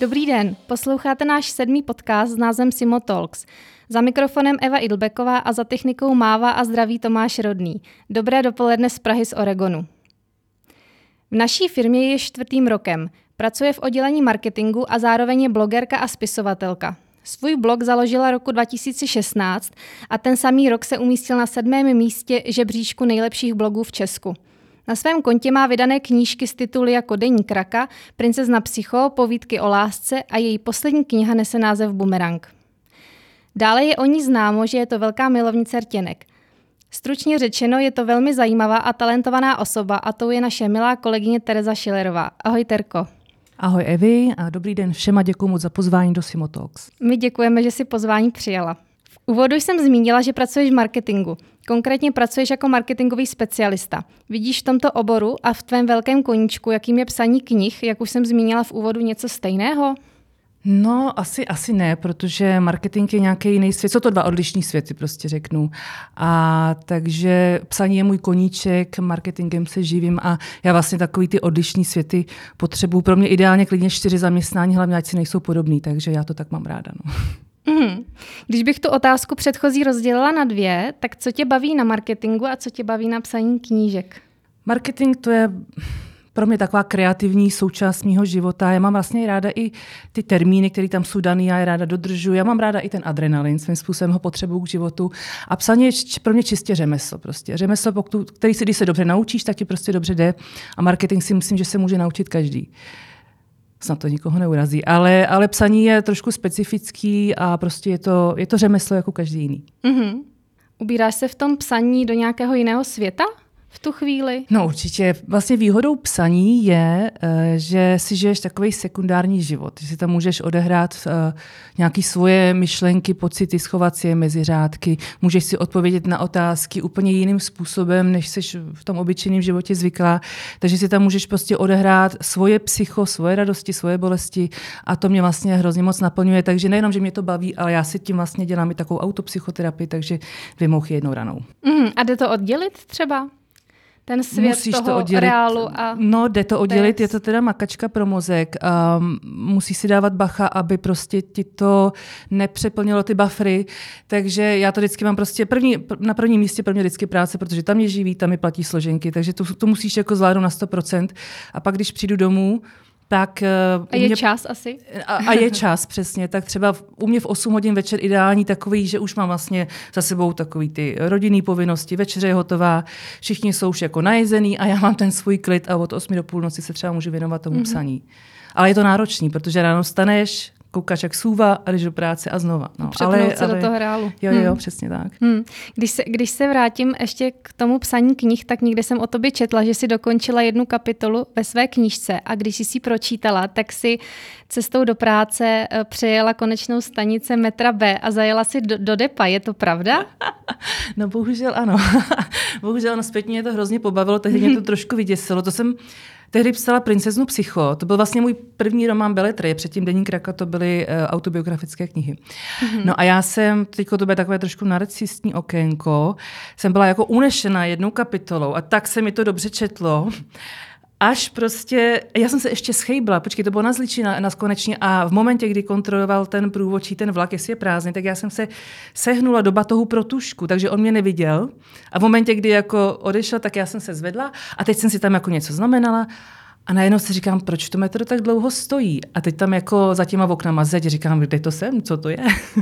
Dobrý den, posloucháte náš sedmý podcast s názvem Simo Talks. Za mikrofonem Eva Idlbeková a za technikou Máva a zdraví Tomáš Rodný. Dobré dopoledne z Prahy z Oregonu. V naší firmě je čtvrtým rokem. Pracuje v oddělení marketingu a zároveň je blogerka a spisovatelka. Svůj blog založila roku 2016 a ten samý rok se umístil na sedmém místě žebříčku nejlepších blogů v Česku. Na svém kontě má vydané knížky z tituly jako Denní kraka, Princezna psycho, Povídky o lásce a její poslední kniha nese název Bumerang. Dále je o ní známo, že je to velká milovnice rtěnek. Stručně řečeno, je to velmi zajímavá a talentovaná osoba a tou je naše milá kolegyně Tereza Šilerová. Ahoj Terko. Ahoj Evi a dobrý den všem a děkuji moc za pozvání do Simotox. My děkujeme, že si pozvání přijala. V úvodu jsem zmínila, že pracuješ v marketingu. Konkrétně pracuješ jako marketingový specialista. Vidíš v tomto oboru a v tvém velkém koníčku, jakým je psaní knih, jak už jsem zmínila v úvodu, něco stejného? No, asi, asi ne, protože marketing je nějaký jiný svět. Jsou to dva odlišní světy, prostě řeknu. A takže psaní je můj koníček, marketingem se živím a já vlastně takový ty odlišní světy potřebuju. Pro mě ideálně klidně čtyři zaměstnání, hlavně ať si nejsou podobný, takže já to tak mám ráda. No. Mm. Když bych tu otázku předchozí rozdělila na dvě, tak co tě baví na marketingu a co tě baví na psaní knížek? Marketing to je pro mě taková kreativní součást mého života. Já mám vlastně ráda i ty termíny, které tam jsou dané, já je ráda dodržuji. Já mám ráda i ten adrenalin, svým způsobem ho potřebuju k životu. A psaní je pro mě čistě řemeslo. Prostě. Řemeslo, který si, když se dobře naučíš, tak ti prostě dobře jde. A marketing si myslím, že se může naučit každý snad to nikoho neurazí, ale, ale psaní je trošku specifický a prostě je to, je to řemeslo jako každý jiný. Mm-hmm. Ubíráš se v tom psaní do nějakého jiného světa? V tu chvíli? No určitě. Vlastně výhodou psaní je, eh, že si žiješ takový sekundární život. Že si tam můžeš odehrát eh, nějaké svoje myšlenky, pocity, schovat si je mezi řádky. Můžeš si odpovědět na otázky úplně jiným způsobem, než jsi v tom obyčejném životě zvyklá. Takže si tam můžeš prostě odehrát svoje psycho, svoje radosti, svoje bolesti a to mě vlastně hrozně moc naplňuje. Takže nejenom, že mě to baví, ale já si tím vlastně dělám i takovou autopsychoterapii, takže dvě mouchy jednou ranou. Mm, a jde to oddělit třeba? Ten svět Musíš toho to oddělit. reálu. A no, jde to oddělit, text. je to teda makačka pro mozek. Um, musí si dávat bacha, aby prostě ti to nepřeplnilo ty buffery. Takže já to vždycky mám prostě první, na prvním místě pro mě vždycky práce, protože tam je živý, tam mi platí složenky, takže to, to musíš jako zvládnout na 100%. A pak, když přijdu domů, tak... Uh, a je mě, čas asi? A, a je čas, přesně. Tak třeba v, u mě v 8 hodin večer ideální takový, že už mám vlastně za sebou takový ty rodinný povinnosti, večeře je hotová, všichni jsou už jako najezený a já mám ten svůj klid a od 8 do půlnoci se třeba můžu věnovat tomu mm-hmm. psaní. Ale je to náročný, protože ráno staneš, koukáš jak sůva a jdeš do práce a znova. No, ale, se ale, do toho reálu. Jo, jo, hmm. přesně tak. Hmm. Když, se, když se vrátím ještě k tomu psaní knih, tak někde jsem o tobě četla, že si dokončila jednu kapitolu ve své knížce a když jsi si pročítala, tak si cestou do práce eh, přejela konečnou stanice metra B a zajela si do, do depa. Je to pravda? no bohužel ano. bohužel no zpětně mě to hrozně pobavilo, tehdy mě to trošku vyděsilo. To jsem Tehdy psala Princeznu psycho. To byl vlastně můj první román Beletry. Předtím Denní kraka to byly uh, autobiografické knihy. Mm-hmm. No a já jsem, teď to bude takové trošku narcistní okénko, jsem byla jako unešena jednou kapitolou a tak se mi to dobře četlo až prostě, já jsem se ještě schejbla, počkej, to bylo na zliči na, na konečně a v momentě, kdy kontroloval ten průvodčí ten vlak, jestli je prázdný, tak já jsem se sehnula do batohu pro tušku, takže on mě neviděl. A v momentě, kdy jako odešel, tak já jsem se zvedla a teď jsem si tam jako něco znamenala a najednou si říkám, proč to metro tak dlouho stojí? A teď tam jako za těma oknama zeď, říkám, kde to jsem, co to je?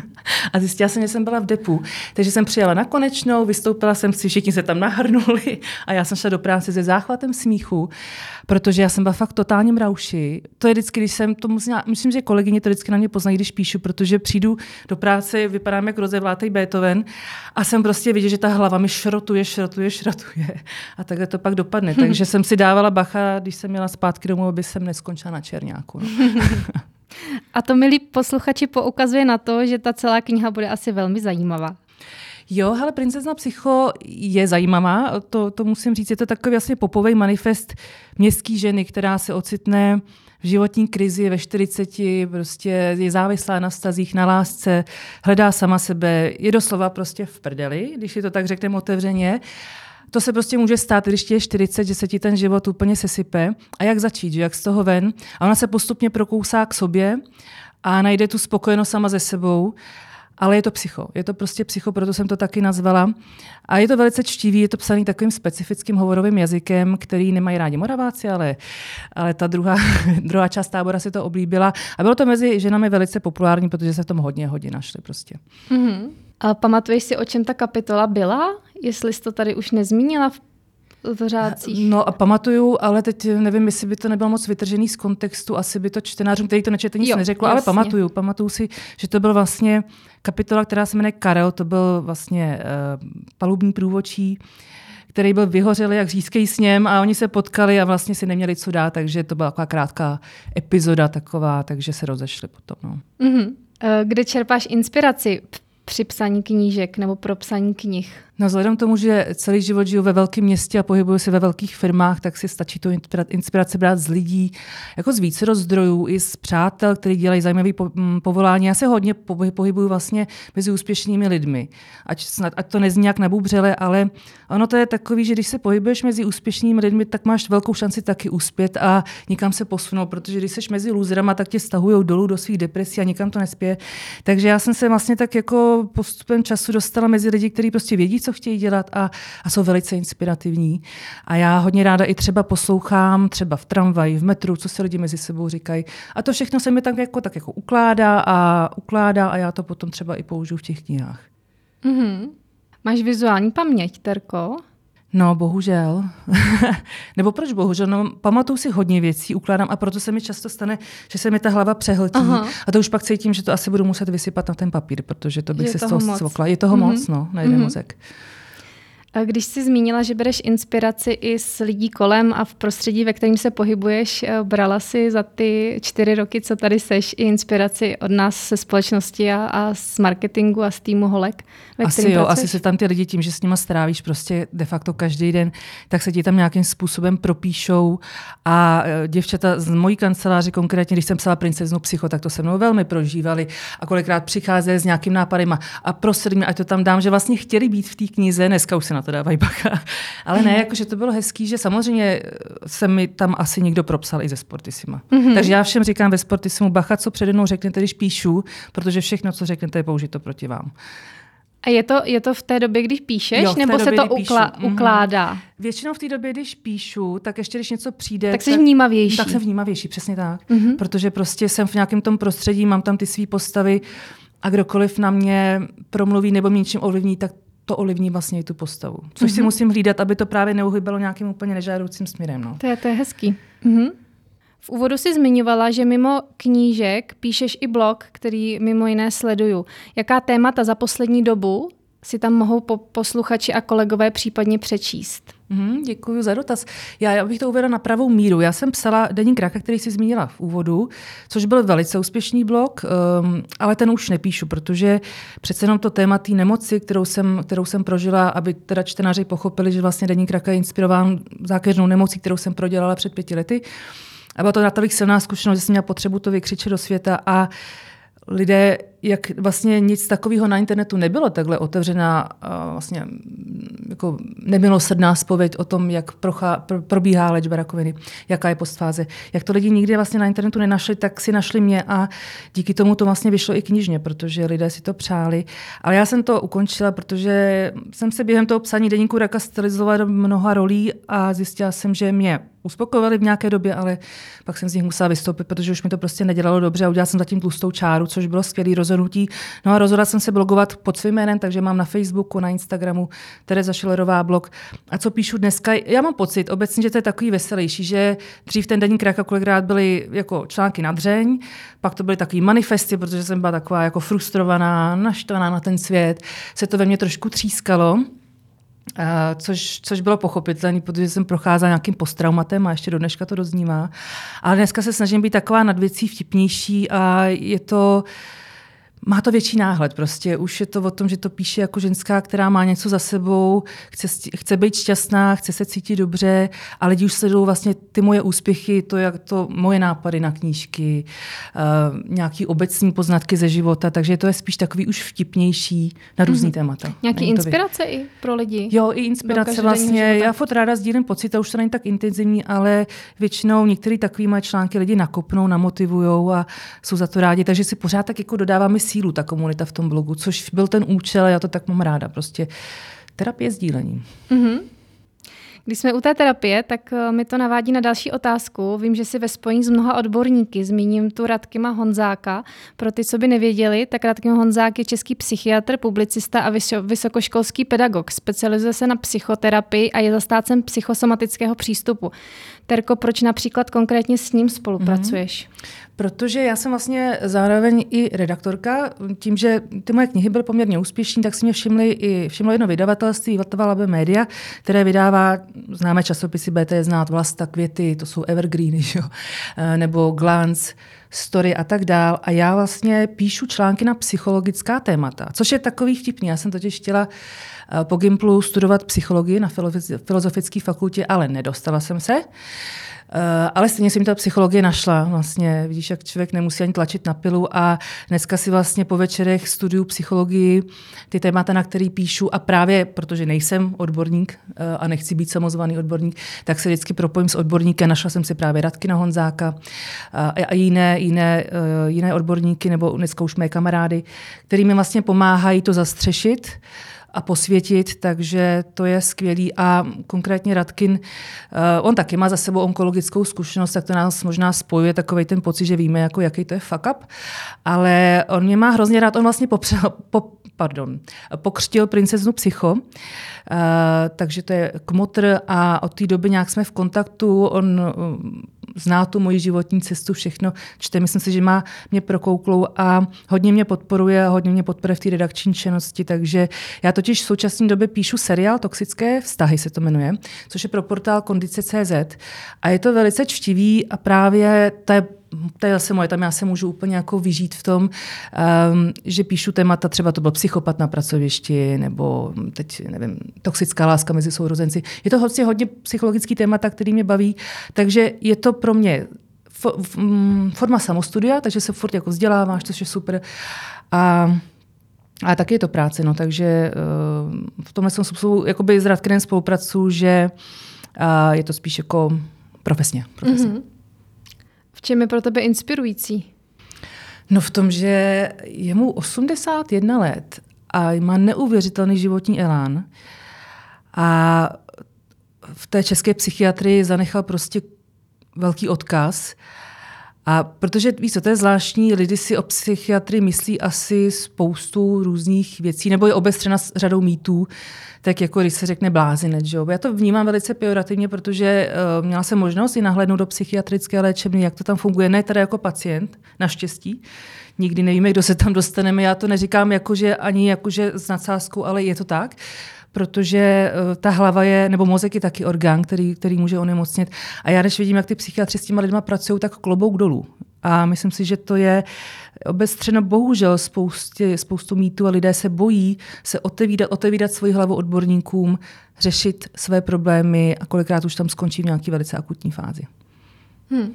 a zjistila jsem, že jsem byla v depu. Takže jsem přijela na konečnou, vystoupila jsem si, všichni se tam nahrnuli a já jsem šla do práce se záchvatem smíchu, protože já jsem byla fakt totálně mrauši. To je vždycky, když jsem to musela, myslím, že kolegyně to vždycky na mě poznají, když píšu, protože přijdu do práce, vypadám jako rozevlátej Beethoven a jsem prostě vidět, že ta hlava mi šrotuje, šrotuje, šrotuje. A takhle to pak dopadne. Takže jsem si dávala bacha, když jsem měla zpátky domů, aby jsem neskončila na černáku. No. A to, milí posluchači, poukazuje na to, že ta celá kniha bude asi velmi zajímavá. Jo, ale Princezna psycho je zajímavá, to, to musím říct, je to takový vlastně popový manifest městské ženy, která se ocitne v životní krizi ve 40, prostě je závislá na stazích, na lásce, hledá sama sebe, je doslova prostě v prdeli, když si to tak řekneme otevřeně. To se prostě může stát, když ti je 40, že se ti ten život úplně sesype. A jak začít, že jak z toho ven? A ona se postupně prokousá k sobě a najde tu spokojenost sama ze sebou. Ale je to psycho. Je to prostě psycho, proto jsem to taky nazvala. A je to velice čtivý, je to psaný takovým specifickým hovorovým jazykem, který nemají rádi Moraváci, ale, ale ta druhá, druhá část tábora si to oblíbila. A bylo to mezi ženami velice populární, protože se v tom hodně hodně našli prostě. Mm-hmm. A pamatuješ si, o čem ta kapitola byla? Jestli jsi to tady už nezmínila v v řádcích. No a pamatuju, ale teď nevím, jestli by to nebylo moc vytržený z kontextu, asi by to čtenářům, který to nečete, nic jo, neřeklo, jasně. ale pamatuju. Pamatuju si, že to byl vlastně kapitola, která se jmenuje Karel, to byl vlastně uh, palubní průvočí, který byl vyhořelý jak řízký sněm a oni se potkali a vlastně si neměli co dát, takže to byla taková krátká epizoda taková, takže se rozešli potom. No. Mm-hmm. Kde čerpáš inspiraci při psaní knížek nebo pro psaní knih? No vzhledem k tomu, že celý život žiju ve velkém městě a pohybuju se ve velkých firmách, tak si stačí tu inspiraci brát z lidí, jako z více zdrojů, i z přátel, kteří dělají zajímavé povolání. Já se hodně pohybuju vlastně mezi úspěšnými lidmi. Ať, snad, ať to nezní jak nabubřele, ale ono to je takový, že když se pohybuješ mezi úspěšnými lidmi, tak máš velkou šanci taky uspět a nikam se posunout, protože když jsi mezi lůzrama, tak tě stahují dolů do svých depresí a nikam to nespěje. Takže já jsem se vlastně tak jako postupem času dostala mezi lidi, kteří prostě vědí, co chtějí dělat a, a jsou velice inspirativní. A já hodně ráda i třeba poslouchám, třeba v tramvaji, v metru, co se lidi mezi sebou říkají. A to všechno se mi tak jako, tak jako ukládá a ukládá a já to potom třeba i použiju v těch knihách. Mm-hmm. Máš vizuální paměť, Terko? No, bohužel. Nebo proč bohužel? No, pamatuju si hodně věcí, ukládám a proto se mi často stane, že se mi ta hlava přehltí. Aha. A to už pak cítím, že to asi budu muset vysypat na ten papír, protože to bych je se z toho svokla. Je toho mm-hmm. moc, no, na jeden mm-hmm. mozek. Když jsi zmínila, že bereš inspiraci i z lidí kolem a v prostředí, ve kterém se pohybuješ, eh, brala si za ty čtyři roky, co tady seš, i inspiraci od nás se společnosti a, a z marketingu a z týmu Holek? Ve asi jo, pracuješ? asi se tam ty lidi tím, že s nima strávíš prostě de facto každý den, tak se ti tam nějakým způsobem propíšou a eh, děvčata z mojí kanceláře, konkrétně když jsem psala princeznu psycho, tak to se mnou velmi prožívali a kolikrát přichází s nějakým nápadem a, a prosím, ať to tam dám, že vlastně chtěli být v té knize, dneska už se na to dávají bacha. Ale ne, jakože to bylo hezký, že samozřejmě se mi tam asi někdo propsal i ze Sportisima. Mm-hmm. Takže já všem říkám ve Sportisimu, bacha, co přede mnou řeknete, když píšu, protože všechno, co řeknete, je použito proti vám. A je to, je to v té době, když píšeš, jo, nebo době, se to ukla- mm-hmm. ukládá? Většinou v té době, když píšu, tak ještě když něco přijde... Tak jsi tak, vnímavější. Tak jsem vnímavější, přesně tak. Mm-hmm. Protože prostě jsem v nějakém tom prostředí, mám tam ty své postavy a kdokoliv na mě promluví nebo mě něčím ovlivní, tak to ovlivní vlastně i tu postavu. Což mm-hmm. si mhm. musím hlídat, aby to právě neuhybalo nějakým úplně nežádoucím směrem. No. To, je, to je hezký. Mm-hmm. V úvodu si zmiňovala, že mimo knížek píšeš i blog, který mimo jiné sleduju. Jaká témata za poslední dobu si tam mohou po- posluchači a kolegové případně přečíst? Mm, děkuji za dotaz. Já, já bych to uvedla na pravou míru. Já jsem psala Deník Kraka, který si zmínila v úvodu, což byl velice úspěšný blog, um, ale ten už nepíšu, protože přece jenom to téma té nemoci, kterou jsem, kterou jsem prožila, aby teda čtenáři pochopili, že vlastně Deník Kraka je inspirován zákeřnou nemocí, kterou jsem prodělala před pěti lety. A byla to natolik silná zkušenost, že jsem měla potřebu to vykřičet do světa a lidé, jak vlastně nic takového na internetu nebylo, takhle otevřená vlastně jako nemilosrdná spověď o tom, jak prochá, probíhá léčba rakoviny, jaká je postfáze. Jak to lidi nikdy vlastně na internetu nenašli, tak si našli mě a díky tomu to vlastně vyšlo i knižně, protože lidé si to přáli. Ale já jsem to ukončila, protože jsem se během toho psaní deníku raka stylizovala do mnoha rolí a zjistila jsem, že mě uspokojovali v nějaké době, ale pak jsem z nich musela vystoupit, protože už mi to prostě nedělalo dobře a udělala jsem zatím tlustou čáru, což bylo skvělé rozhodnutí. No a rozhodla jsem se blogovat pod svým jménem, takže mám na Facebooku, na Instagramu Tereza Šilerová blog. A co píšu dneska? Já mám pocit obecně, že to je takový veselější, že dřív ten denní kraka kolikrát byly jako články na dřeň, pak to byly takový manifesty, protože jsem byla taková jako frustrovaná, naštvaná na ten svět, se to ve mně trošku třískalo. Uh, což, což bylo pochopitelné, protože jsem procházela nějakým posttraumatem a ještě do dneška to doznívá. Ale dneska se snažím být taková nad věcí vtipnější a je to má to větší náhled. Prostě už je to o tom, že to píše jako ženská, která má něco za sebou, chce, chce být šťastná, chce se cítit dobře a lidi už sledují vlastně ty moje úspěchy, to, jak to moje nápady na knížky, uh, nějaký obecní poznatky ze života, takže to je spíš takový už vtipnější na různý mm-hmm. témata. Nějaký inspirace i pro lidi? Jo, i inspirace vlastně. Já fot ráda sdílím pocit, a už to není tak intenzivní, ale většinou některé takové moje články lidi nakopnou, namotivují a jsou za to rádi, takže si pořád tak jako dodáváme sílu, ta komunita v tom blogu, což byl ten účel a já to tak mám ráda. Prostě terapie sdílení. Mm-hmm. Když jsme u té terapie, tak eh, mi to navádí na další otázku. Vím, že si ve spojení s mnoha odborníky zmíním tu Radkima Honzáka. Pro ty, co by nevěděli, tak Radkim Honzák je český psychiatr, publicista a vysokoškolský pedagog. Specializuje se na psychoterapii a je zastácem psychosomatického přístupu. Terko, proč například konkrétně s ním spolupracuješ? Mm-hmm. Protože já jsem vlastně zároveň i redaktorka. Tím, že ty moje knihy byly poměrně úspěšné, tak si mě všimli i všimlo jedno vydavatelství, Vatova Labe Media, které vydává známé časopisy BT znát Vlasta, Květy, to jsou Evergreeny, že? Eh, nebo Glance, Story a tak dál. A já vlastně píšu články na psychologická témata, což je takový vtipný. Já jsem totiž chtěla eh, po Gimplu studovat psychologii na filozofické fakultě, ale nedostala jsem se. Eh, ale stejně jsem ta psychologie našla. Vlastně, vidíš, jak člověk nemusí ani tlačit na pilu a dneska si vlastně po večerech studiu psychologii ty témata, na který píšu a právě protože nejsem odborník eh, a nechci být samozvaný odborník, tak se vždycky propojím s odborníkem. Našla jsem si právě Radky na Honzáka eh, a jiné, jiné, jiné odborníky nebo dneska už mé kamarády, který mi vlastně pomáhají to zastřešit a posvětit, takže to je skvělý. A konkrétně Radkin, eh, on taky má za sebou onkologickou zkušenost, tak to nás možná spojuje takový ten pocit, že víme, jako, jaký to je fuck up. Ale on mě má hrozně rád, on vlastně popřel, po, pardon, pokřtil princeznu Psycho, uh, takže to je kmotr a od té doby nějak jsme v kontaktu, on uh, zná tu moji životní cestu, všechno čte, myslím si, že má mě prokouklou a hodně mě podporuje hodně mě podporuje v té redakční činnosti, takže já totiž v současné době píšu seriál Toxické vztahy se to jmenuje, což je pro portál Kondice.cz a je to velice čtivý a právě ta to je zase moje, tam já se můžu úplně jako vyžít v tom, um, že píšu témata, třeba to byl psychopat na pracovišti, nebo teď, nevím, toxická láska mezi sourozenci. Je to hodně, hodně psychologický témata, který mě baví, takže je to pro mě mm, forma samostudia, takže se furt jako vzděláváš, což je super. A a taky je to práce, no, takže uh, v tomhle jsem způsobu jakoby s Radkinem spolupracuju, že uh, je to spíš jako profesně. profesně. Mm-hmm. V čem je pro tebe inspirující? No v tom, že je mu 81 let a má neuvěřitelný životní elán. A v té české psychiatrii zanechal prostě velký odkaz. A protože víš co, to je zvláštní, lidi si o psychiatrii myslí asi spoustu různých věcí, nebo je obestřena s řadou mýtů, tak jako když se řekne blázinec. Že? Já to vnímám velice pejorativně, protože uh, měla jsem možnost i nahlédnout do psychiatrické léčebny, jak to tam funguje, ne teda jako pacient, naštěstí. Nikdy nevíme, kdo se tam dostaneme. Já to neříkám jakože ani jakože s nadsázkou, ale je to tak protože uh, ta hlava je, nebo mozek je taky orgán, který, který může onemocnit. A já když vidím, jak ty psychiatři s těma lidma pracují, tak klobouk dolů. A myslím si, že to je obestřeno bohužel spoustě, spoustu mýtů a lidé se bojí se otevídat, otevídat svoji hlavu odborníkům, řešit své problémy a kolikrát už tam skončí v nějaké velice akutní fázi. Hmm.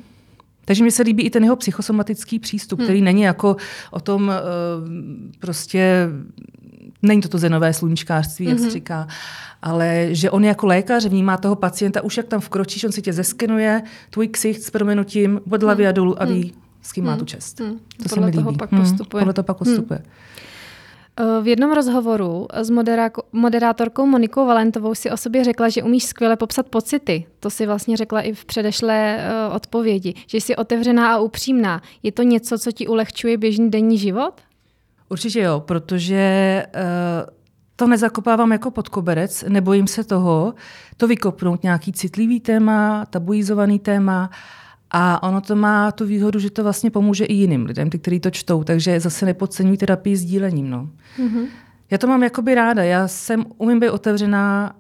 Takže mi se líbí i ten jeho psychosomatický přístup, hmm. který není jako o tom uh, prostě, není to to zenové sluníčkářství, jak hmm. se říká, ale že on jako lékař vnímá toho pacienta, už jak tam vkročíš, on si tě zeskenuje, tvůj ksicht s proměnutím od hlavy hmm. a dolů a ví, hmm. s kým má tu čest. Hmm. To podle se mi líbí. Toho pak postupuje. Hmm. Podle toho pak postupuje. Hmm. V jednom rozhovoru s moderátorkou Monikou Valentovou si o sobě řekla, že umíš skvěle popsat pocity. To si vlastně řekla i v předešlé uh, odpovědi, že jsi otevřená a upřímná. Je to něco, co ti ulehčuje běžný denní život? Určitě jo, protože uh, to nezakopávám jako pod koberec, nebojím se toho, to vykopnout nějaký citlivý téma, tabuizovaný téma a ono to má tu výhodu, že to vlastně pomůže i jiným lidem, ty, kteří to čtou, takže zase nepodceňují terapii sdílením. No. Mm-hmm. Já to mám jakoby ráda, já jsem, umím být otevřená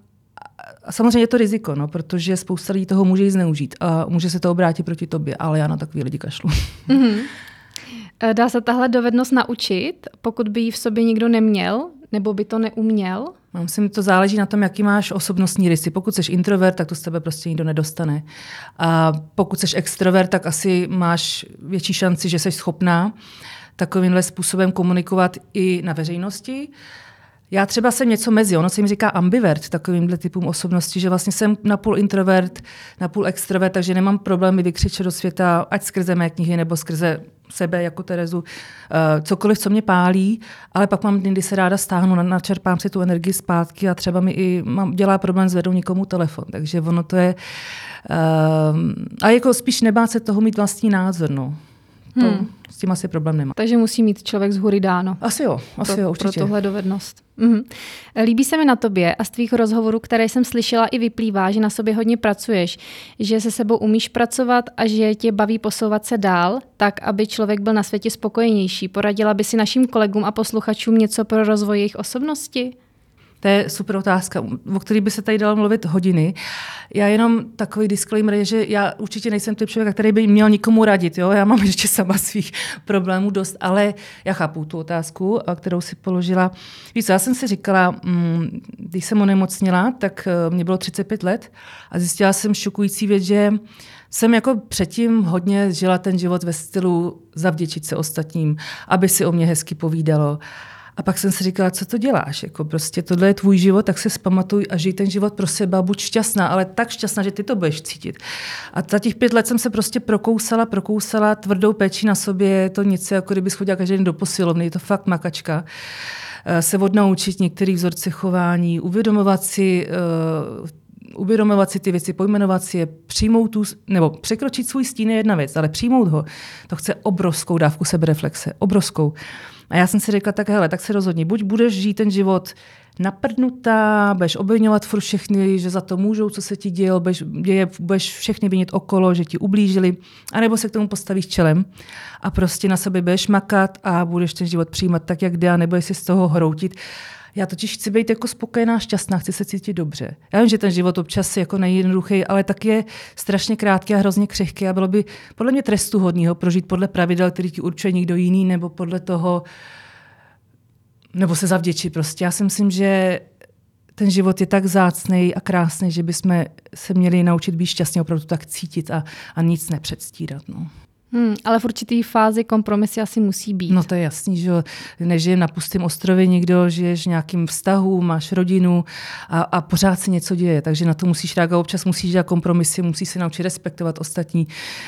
a samozřejmě je to riziko, no, protože spousta lidí toho může i zneužít a může se to obrátit proti tobě, ale já na takový lidi kašlu. Mm-hmm. Eh, dá se tahle dovednost naučit, pokud by ji v sobě nikdo neměl, nebo by to neuměl? No, myslím, to záleží na tom, jaký máš osobnostní rysy. Pokud jsi introvert, tak to z tebe prostě nikdo nedostane. A pokud jsi extrovert, tak asi máš větší šanci, že jsi schopná takovýmhle způsobem komunikovat i na veřejnosti. Já třeba jsem něco mezi, ono se jim říká ambivert takovýmhle typům osobnosti, že vlastně jsem napůl introvert, napůl extrovert, takže nemám problémy vykřičet do světa, ať skrze mé knihy nebo skrze sebe jako Terezu, eh, cokoliv, co mě pálí, ale pak mám dny, kdy se ráda stáhnu, načerpám si tu energii zpátky a třeba mi i mám, dělá problém zvednout někomu telefon. Takže ono to je... Uh, a jako spíš nebát se toho mít vlastní názor. No. To, hmm. S tím asi problém nemá. Takže musí mít člověk z hůry dáno. Asi jo, asi pro, jo, určitě. Pro tohle dovednost. Mhm. Líbí se mi na tobě a z tvých rozhovorů, které jsem slyšela, i vyplývá, že na sobě hodně pracuješ, že se sebou umíš pracovat a že tě baví posouvat se dál, tak, aby člověk byl na světě spokojenější. Poradila by si našim kolegům a posluchačům něco pro rozvoj jejich osobnosti? To je super otázka, o který by se tady dalo mluvit hodiny. Já jenom takový disclaimer je, že já určitě nejsem typ člověka, který by měl nikomu radit. Jo? Já mám ještě sama svých problémů dost, ale já chápu tu otázku, kterou si položila. Víš, já jsem si říkala, mm, když jsem onemocnila, tak eh, mě bylo 35 let a zjistila jsem šokující věc, že jsem jako předtím hodně žila ten život ve stylu zavděčit se ostatním, aby si o mě hezky povídalo. A pak jsem si říkala, co to děláš? Jako prostě tohle je tvůj život, tak se zpamatuj a žij ten život pro sebe, buď šťastná, ale tak šťastná, že ty to budeš cítit. A za těch pět let jsem se prostě prokousala, prokousala tvrdou péči na sobě, je to něco, jako kdyby chodila každý den do posilovny, je to fakt makačka eh, se odnaučit některý vzorce chování, uvědomovat si uh, uvědomovat si ty věci, pojmenovat si je, přijmout tu, nebo překročit svůj stín je jedna věc, ale přijmout ho, to chce obrovskou dávku sebereflexe, obrovskou. A já jsem si řekla, tak hele, tak se rozhodni, buď budeš žít ten život naprdnutá, budeš obvinovat furt všechny, že za to můžou, co se ti děje, budeš, děje, budeš všechny vinit okolo, že ti ublížili, anebo se k tomu postavíš čelem a prostě na sebe budeš makat a budeš ten život přijímat tak, jak jde a nebudeš si z toho hroutit. Já totiž chci být jako spokojená, šťastná, chci se cítit dobře. Já vím, že ten život občas je jako nejjednoduchý, ale tak je strašně krátký a hrozně křehký a bylo by podle mě trestu hodného prožít podle pravidel, který ti určuje někdo jiný, nebo podle toho, nebo se zavděčit prostě. Já si myslím, že ten život je tak zácný a krásný, že bychom se měli naučit být šťastní, opravdu tak cítit a, a nic nepředstírat. No. Hmm, ale v určitý fázi kompromisy asi musí být. No to je jasný, že nežijem na pustém ostrově nikdo, žiješ v nějakým vztahu, máš rodinu a, a pořád se něco děje, takže na to musíš reagovat, občas musíš dělat kompromisy, musíš se naučit respektovat ostatní.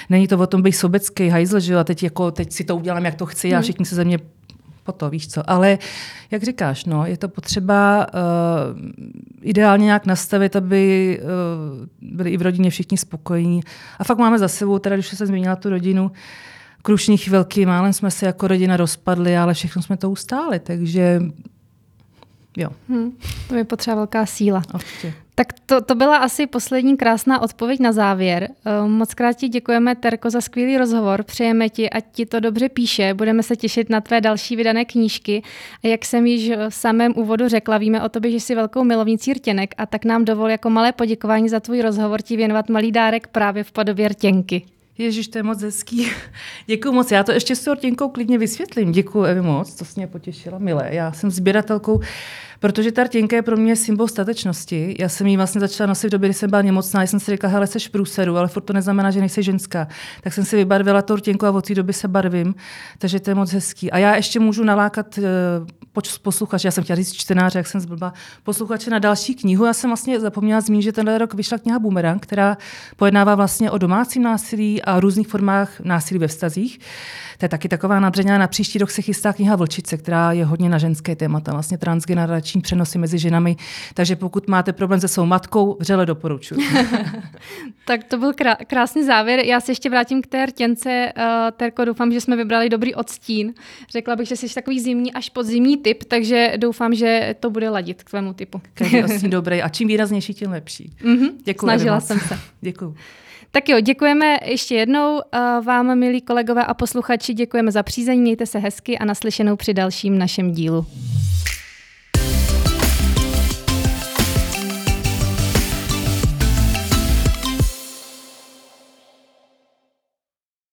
Není to o tom být sobecký hajzl, že a teď, jako, teď si to udělám, jak to chci hmm. a všichni se ze mě po to, víš co. Ale jak říkáš, no, je to potřeba uh, ideálně nějak nastavit, aby uh, byli i v rodině všichni spokojení. A fakt máme za sebou, teda když jsem zmínila tu rodinu, krušní chvilky, málem jsme se jako rodina rozpadli, ale všechno jsme to ustáli, takže jo. Hmm, to je potřeba velká síla. Určitě. Tak to, to byla asi poslední krásná odpověď na závěr. Eh, moc krát ti děkujeme, Terko, za skvělý rozhovor. Přejeme ti, ať ti to dobře píše. Budeme se těšit na tvé další vydané knížky. A jak jsem již v samém úvodu řekla, víme o tobě, že jsi velkou milovnicí rtěnek a tak nám dovol jako malé poděkování za tvůj rozhovor ti věnovat malý dárek právě v podobě rtěnky. Ježíš, to je moc hezký. Děkuji moc. Já to ještě s tou klidně vysvětlím. Děkuji, Evi, moc. To mě potěšila, milé. Já jsem sběratelkou Protože ta rtěnka je pro mě symbol statečnosti. Já jsem ji vlastně začala nosit v době, kdy jsem byla nemocná. Já jsem si říkala, hele, v průseru, ale furt to neznamená, že nejsi ženská. Tak jsem si vybarvila tu rtěnku a od té doby se barvím. Takže to je moc hezký. A já ještě můžu nalákat uh, posluchače, já jsem chtěla říct čtenáře, jak jsem zblbla, posluchače na další knihu. Já jsem vlastně zapomněla zmínit, že tenhle rok vyšla kniha Boomerang, která pojednává vlastně o domácím násilí a různých formách násilí ve vztazích. To je taky taková nadřeňa. Na příští rok se chystá kniha Vlčice, která je hodně na ženské témata, vlastně transgenerační přenosy mezi ženami. Takže pokud máte problém se svou matkou, vřele doporučuji. tak to byl krásný závěr. Já se ještě vrátím k té rtěnce. Uh, Terko, doufám, že jsme vybrali dobrý odstín. Řekla bych, že jsi takový zimní až podzimní typ, takže doufám, že to bude ladit k tvému typu. Každý dobrý a čím výraznější, tím lepší. Mm-hmm. Děkuji. Snažila jsem se. Děkuji. Tak jo, děkujeme ještě jednou vám, milí kolegové a posluchači, děkujeme za přízeň, mějte se hezky a naslyšenou při dalším našem dílu.